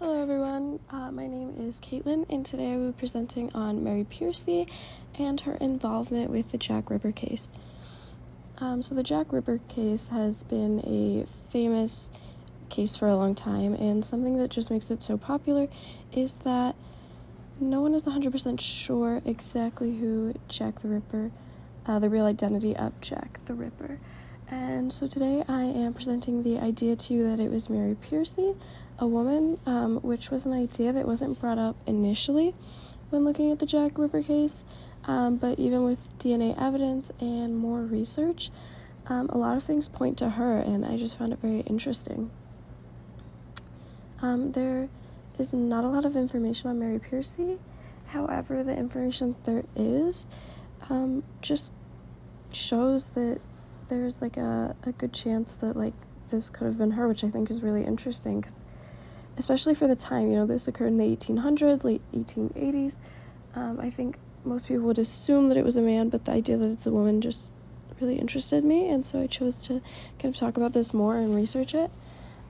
Hello, everyone. Uh, my name is Caitlin, and today I will be presenting on Mary Pearcy and her involvement with the Jack Ripper case. Um, so, the Jack Ripper case has been a famous case for a long time, and something that just makes it so popular is that no one is 100% sure exactly who Jack the Ripper, uh, the real identity of Jack the Ripper. And so today I am presenting the idea to you that it was Mary Pearcy, a woman, um, which was an idea that wasn't brought up initially when looking at the Jack Ripper case. Um, but even with DNA evidence and more research, um, a lot of things point to her, and I just found it very interesting. Um, there is not a lot of information on Mary Pearcy. However, the information there is um, just shows that there's like a, a good chance that like this could have been her, which I think is really interesting because especially for the time, you know, this occurred in the 1800s, late 1880s. Um, I think most people would assume that it was a man, but the idea that it's a woman just really interested me, and so I chose to kind of talk about this more and research it.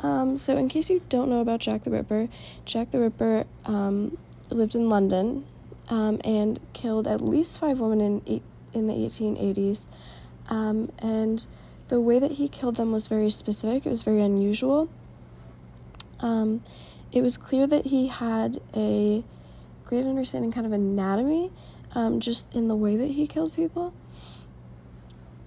Um, so, in case you don't know about Jack the Ripper, Jack the Ripper um, lived in London um, and killed at least five women in eight, in the 1880s. Um, and the way that he killed them was very specific, it was very unusual. Um, it was clear that he had a great understanding, kind of anatomy, um, just in the way that he killed people.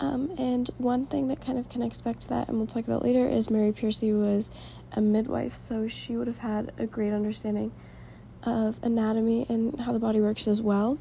Um, and one thing that kind of connects back to that, and we'll talk about later, is Mary Pearcy was a midwife, so she would have had a great understanding of anatomy and how the body works as well.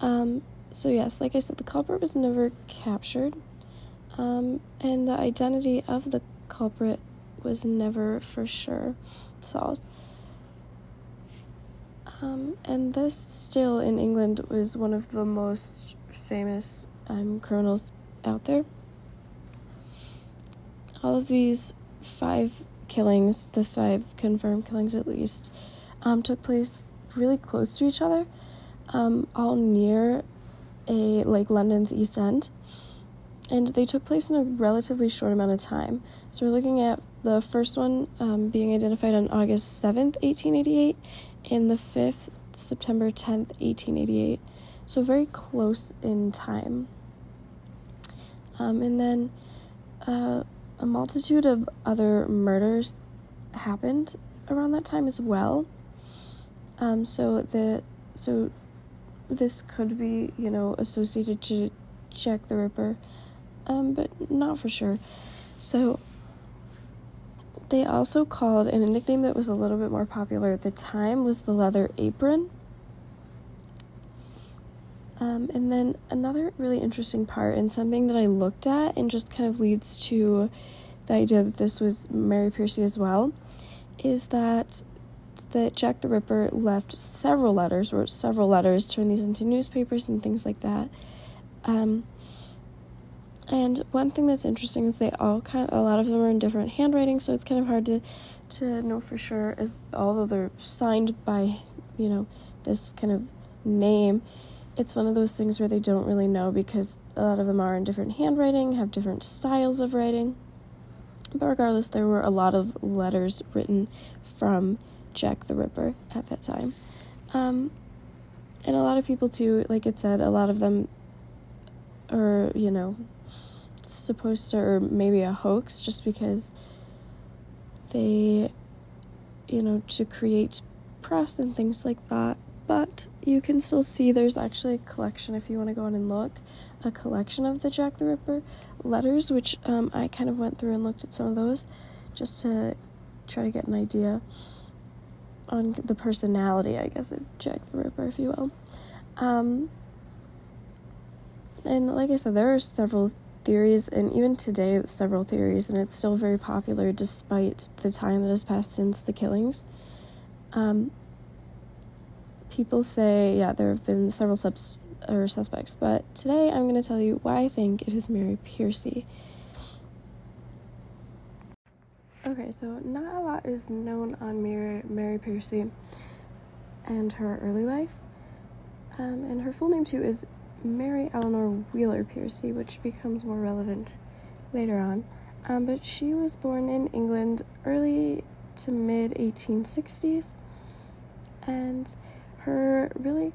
Um, so, yes, like I said, the culprit was never captured, um, and the identity of the culprit was never for sure solved. Um, and this still in England was one of the most famous um, criminals out there. All of these five killings, the five confirmed killings at least, um, took place really close to each other, um, all near a like London's East End, and they took place in a relatively short amount of time. So we're looking at the first one um, being identified on August seventh, eighteen eighty eight, and the fifth September tenth, eighteen eighty eight. So very close in time. Um, and then uh, a multitude of other murders happened around that time as well. Um, so the so this could be, you know, associated to Jack the Ripper, um, but not for sure. So they also called, and a nickname that was a little bit more popular at the time was the leather apron. Um, and then another really interesting part, and something that I looked at, and just kind of leads to the idea that this was Mary Pearcy as well, is that that Jack the Ripper left several letters, wrote several letters, turned these into newspapers and things like that. Um, and one thing that's interesting is they all kind of, a lot of them are in different handwriting, so it's kind of hard to to know for sure. As although they're signed by, you know, this kind of name, it's one of those things where they don't really know because a lot of them are in different handwriting, have different styles of writing. But regardless, there were a lot of letters written from Jack the Ripper at that time. Um, and a lot of people, too, like it said, a lot of them are, you know, supposed to, or maybe a hoax just because they, you know, to create press and things like that. But you can still see there's actually a collection if you want to go on and look, a collection of the Jack the Ripper letters, which um, I kind of went through and looked at some of those just to try to get an idea on the personality, I guess, of Jack the Ripper, if you will. Um, and like I said, there are several theories, and even today, several theories, and it's still very popular despite the time that has passed since the killings. Um, people say, yeah, there have been several subs or suspects, but today I'm going to tell you why I think it is Mary Pearcy. Okay, so not a lot is known on Mary, Mary Pearcy and her early life. Um, and her full name, too, is Mary Eleanor Wheeler Pearcy, which becomes more relevant later on. Um, but she was born in England early to mid 1860s. And her really,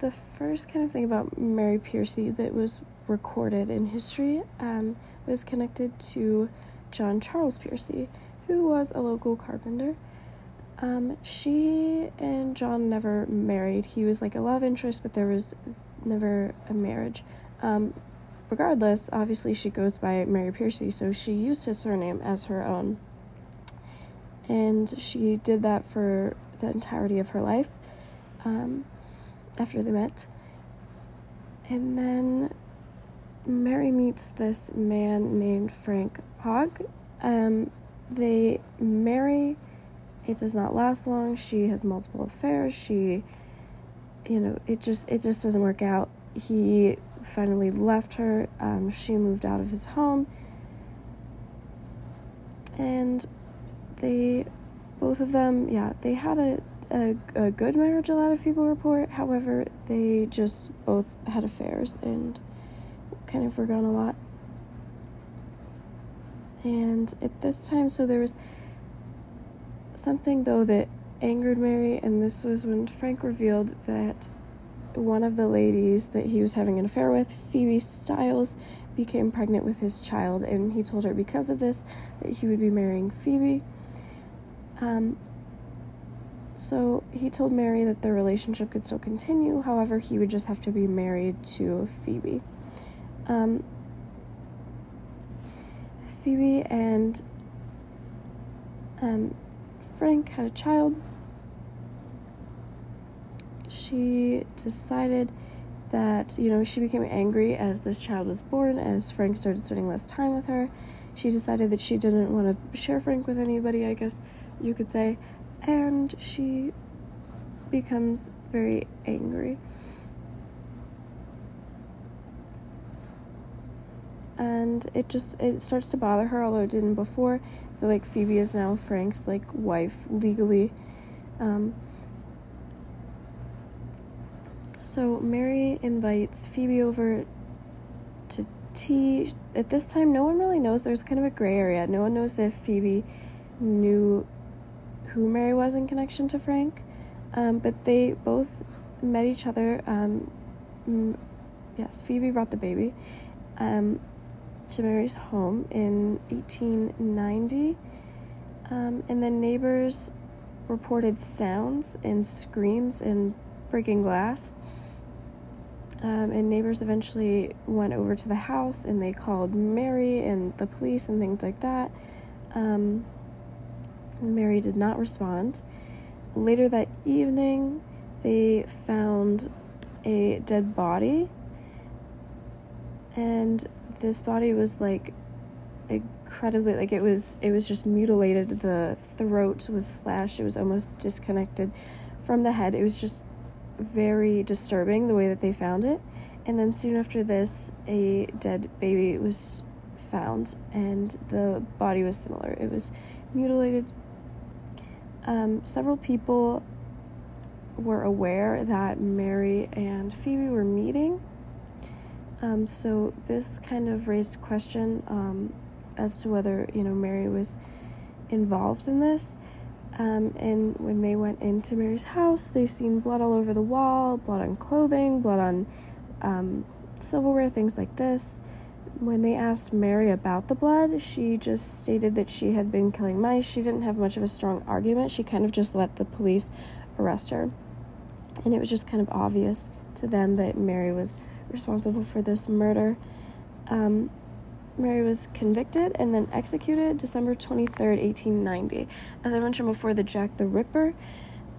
the first kind of thing about Mary Pearcy that was recorded in history um, was connected to John Charles Pearcy, who was a local carpenter. Um, she and John never married. He was like a love interest, but there was never a marriage. Um, regardless, obviously she goes by Mary Pearcy, so she used his surname as her own. And she did that for the entirety of her life um, after they met. And then Mary meets this man named Frank Hogg. Um, they marry. It does not last long. She has multiple affairs. She, you know, it just it just doesn't work out. He finally left her. Um, she moved out of his home, and they, both of them, yeah, they had a a, a good marriage. A lot of people report. However, they just both had affairs and kind of forgot a lot. And at this time, so there was something though that angered Mary, and this was when Frank revealed that one of the ladies that he was having an affair with, Phoebe Styles, became pregnant with his child, and he told her because of this that he would be marrying Phoebe. Um, so he told Mary that their relationship could still continue, however, he would just have to be married to Phoebe. Um, Phoebe and um, Frank had a child. She decided that, you know, she became angry as this child was born, as Frank started spending less time with her. She decided that she didn't want to share Frank with anybody, I guess you could say, and she becomes very angry. and it just it starts to bother her although it didn't before that like phoebe is now frank's like wife legally um, so mary invites phoebe over to tea. At this time no one really knows. There's kind of a gray area. No one knows if phoebe knew who mary was in connection to frank. Um, but they both met each other um, yes phoebe brought the baby um, to Mary's home in 1890. Um, and then neighbors reported sounds and screams and breaking glass. Um, and neighbors eventually went over to the house and they called Mary and the police and things like that. Um, Mary did not respond. Later that evening, they found a dead body and this body was like incredibly like it was it was just mutilated the throat was slashed it was almost disconnected from the head it was just very disturbing the way that they found it. And then soon after this a dead baby was found and the body was similar. It was mutilated. Um, several people were aware that mary and phoebe were meeting. Um, so this kind of raised question um, as to whether you know Mary was involved in this. Um, and when they went into Mary's house, they seen blood all over the wall, blood on clothing, blood on um, silverware, things like this. When they asked Mary about the blood, she just stated that she had been killing mice. She didn't have much of a strong argument. She kind of just let the police arrest her. And it was just kind of obvious to them that Mary was responsible for this murder. Um, Mary was convicted and then executed December 23rd, 1890. As I mentioned before, the Jack the Ripper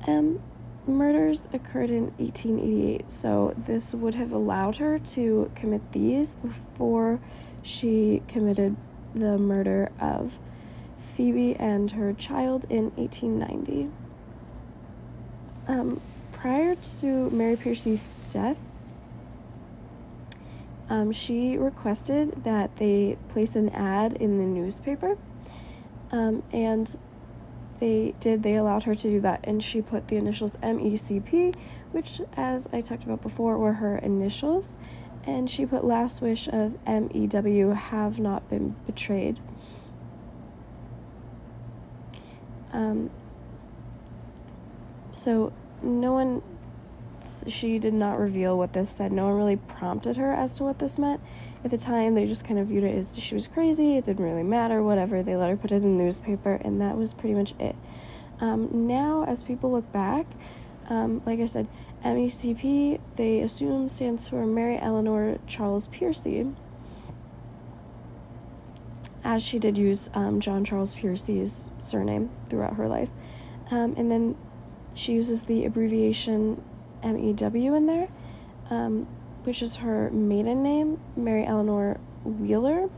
um, murders occurred in 1888, so this would have allowed her to commit these before she committed the murder of Phoebe and her child in 1890. Um, prior to Mary Pearcy's death, um, she requested that they place an ad in the newspaper, um, and they did. They allowed her to do that, and she put the initials MECP, which, as I talked about before, were her initials, and she put last wish of MEW have not been betrayed. Um, so no one, she did not reveal what this said. No one really prompted her as to what this meant. At the time, they just kind of viewed it as she was crazy. It didn't really matter, whatever. They let her put it in the newspaper, and that was pretty much it. Um, now, as people look back, um, like I said, MECP, they assume stands for Mary Eleanor Charles Pearcy, as she did use um, John Charles Pearcy's surname throughout her life. Um, and then she uses the abbreviation MEW in there, um, which is her maiden name, Mary Eleanor Wheeler.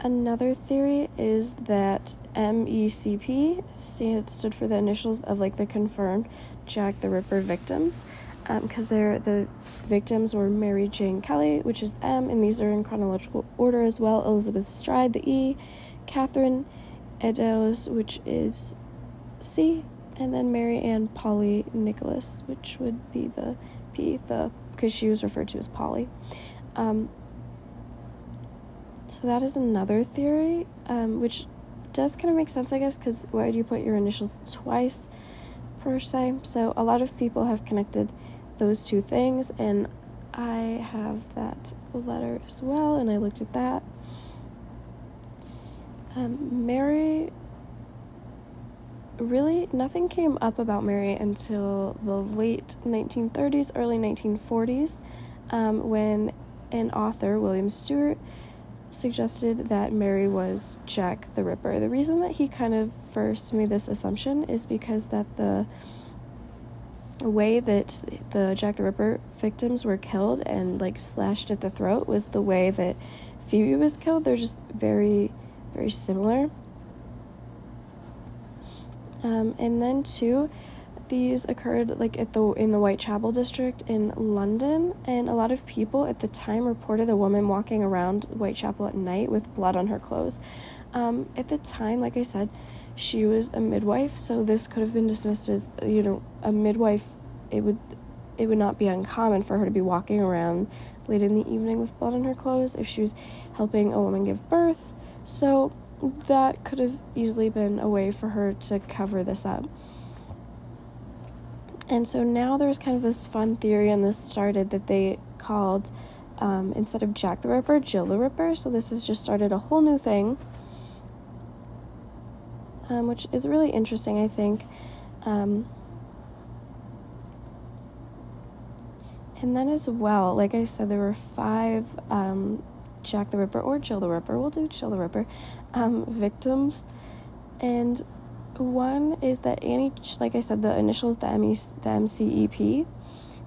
Another theory is that MECP stand, stood for the initials of like the confirmed Jack the Ripper victims, because um, they're the victims were Mary Jane Kelly, which is M, and these are in chronological order as well. Elizabeth Stride, the E, Catherine Eddowes, which is C, and then Mary Ann Polly Nicholas, which would be the P, the because she was referred to as Polly. Um, so that is another theory, um, which does kind of make sense, I guess, because why do you put your initials twice, per se? So a lot of people have connected those two things, and I have that letter as well, and I looked at that. Um, Mary, really, nothing came up about Mary until the late 1930s, early 1940s, um, when an author, William Stewart, suggested that Mary was Jack the Ripper. The reason that he kind of first made this assumption is because that the way that the Jack the Ripper victims were killed and like slashed at the throat was the way that Phoebe was killed. They're just very, very similar. Um, and then too, these occurred like at the in the Whitechapel district in London, and a lot of people at the time reported a woman walking around Whitechapel at night with blood on her clothes. Um, at the time, like I said, she was a midwife, so this could have been dismissed as you know a midwife. It would it would not be uncommon for her to be walking around late in the evening with blood on her clothes if she was helping a woman give birth. So that could have easily been a way for her to cover this up. And so now there's kind of this fun theory, and this started that they called um, instead of Jack the Ripper, Jill the Ripper. So this has just started a whole new thing, um, which is really interesting, I think. Um, and then as well, like I said, there were five um, Jack the Ripper or Jill the Ripper. We'll do Jill the Ripper um, victims, and one is that Annie, like I said, the initials, the, ME, the MCEP,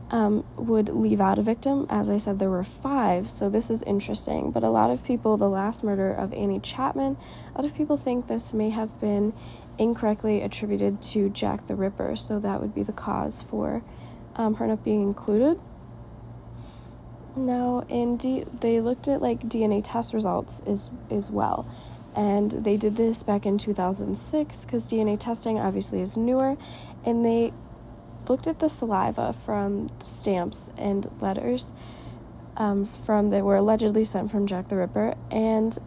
um, would leave out a victim. As I said, there were five, so this is interesting. But a lot of people, the last murder of Annie Chapman, a lot of people think this may have been incorrectly attributed to Jack the Ripper, so that would be the cause for um, her not being included. Now, in D- they looked at like DNA test results as as well, and they did this back in 2006 because DNA testing obviously is newer, and they looked at the saliva from stamps and letters um, from that were allegedly sent from Jack the Ripper, and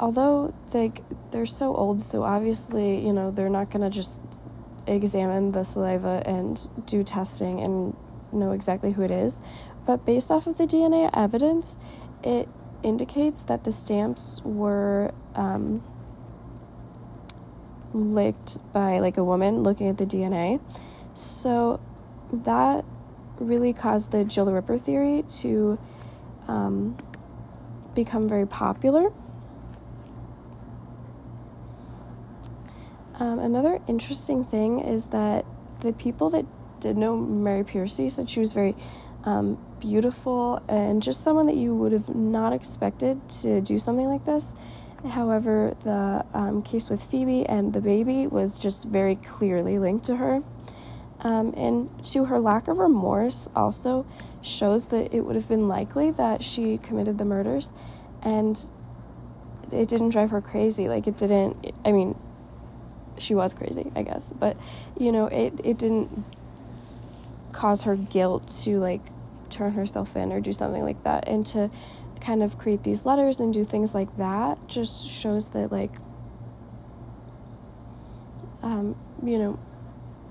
although they they're so old, so obviously you know they're not gonna just examine the saliva and do testing and know exactly who it is, but based off of the DNA evidence, it indicates that the stamps were um, licked by like a woman looking at the DNA. So that really caused the Jill the Ripper theory to um, become very popular. Um, another interesting thing is that the people that did know Mary Pearcy said she was very um, beautiful and just someone that you would have not expected to do something like this. However, the um, case with Phoebe and the baby was just very clearly linked to her. Um, and to her lack of remorse also shows that it would have been likely that she committed the murders and it didn't drive her crazy. Like, it didn't, I mean, she was crazy, I guess, but you know, it, it didn't cause her guilt to like turn herself in or do something like that and to kind of create these letters and do things like that just shows that, like, um, you know,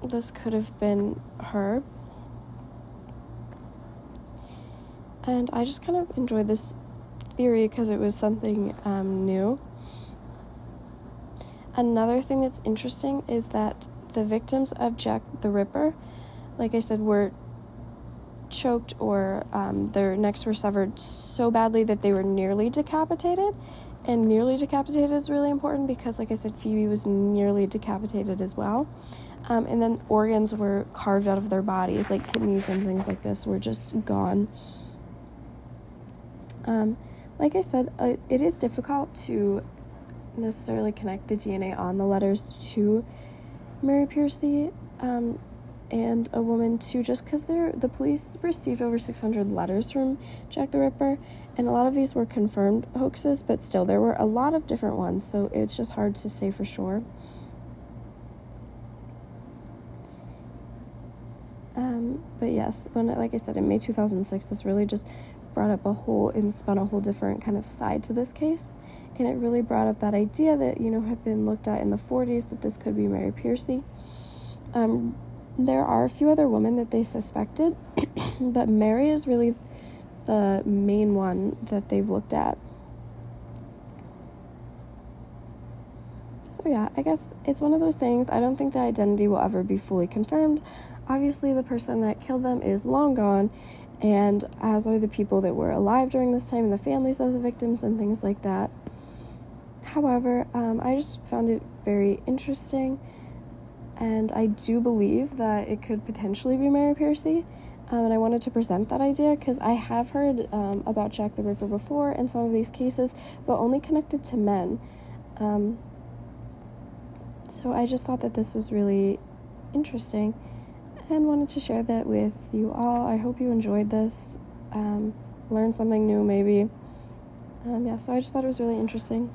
this could have been her. And I just kind of enjoyed this theory because it was something um, new. Another thing that's interesting is that the victims of Jack the Ripper, like I said, were choked or um, their necks were severed so badly that they were nearly decapitated. And nearly decapitated is really important because, like I said, Phoebe was nearly decapitated as well. Um, and then organs were carved out of their bodies, like kidneys and things like this, were just gone. Um, like I said, uh, it is difficult to necessarily connect the DNA on the letters to Mary Pearcy um, and a woman too, just because they the police received over 600 letters from Jack the Ripper, and a lot of these were confirmed hoaxes, but still there were a lot of different ones, so it's just hard to say for sure. Um, but yes, when like I said in May 2006, this really just brought up a whole and spun a whole different kind of side to this case. And it really brought up that idea that, you know, had been looked at in the 40s that this could be Mary Pearcy. Um, there are a few other women that they suspected, but Mary is really the main one that they've looked at. So, yeah, I guess it's one of those things. I don't think the identity will ever be fully confirmed. Obviously, the person that killed them is long gone, and as are the people that were alive during this time and the families of the victims and things like that. However, um, I just found it very interesting, and I do believe that it could potentially be Mary Pearcy. Um, and I wanted to present that idea because I have heard um, about Jack the Ripper before in some of these cases, but only connected to men. Um, so I just thought that this was really interesting and wanted to share that with you all. I hope you enjoyed this, um, learned something new maybe. Um, yeah, so I just thought it was really interesting.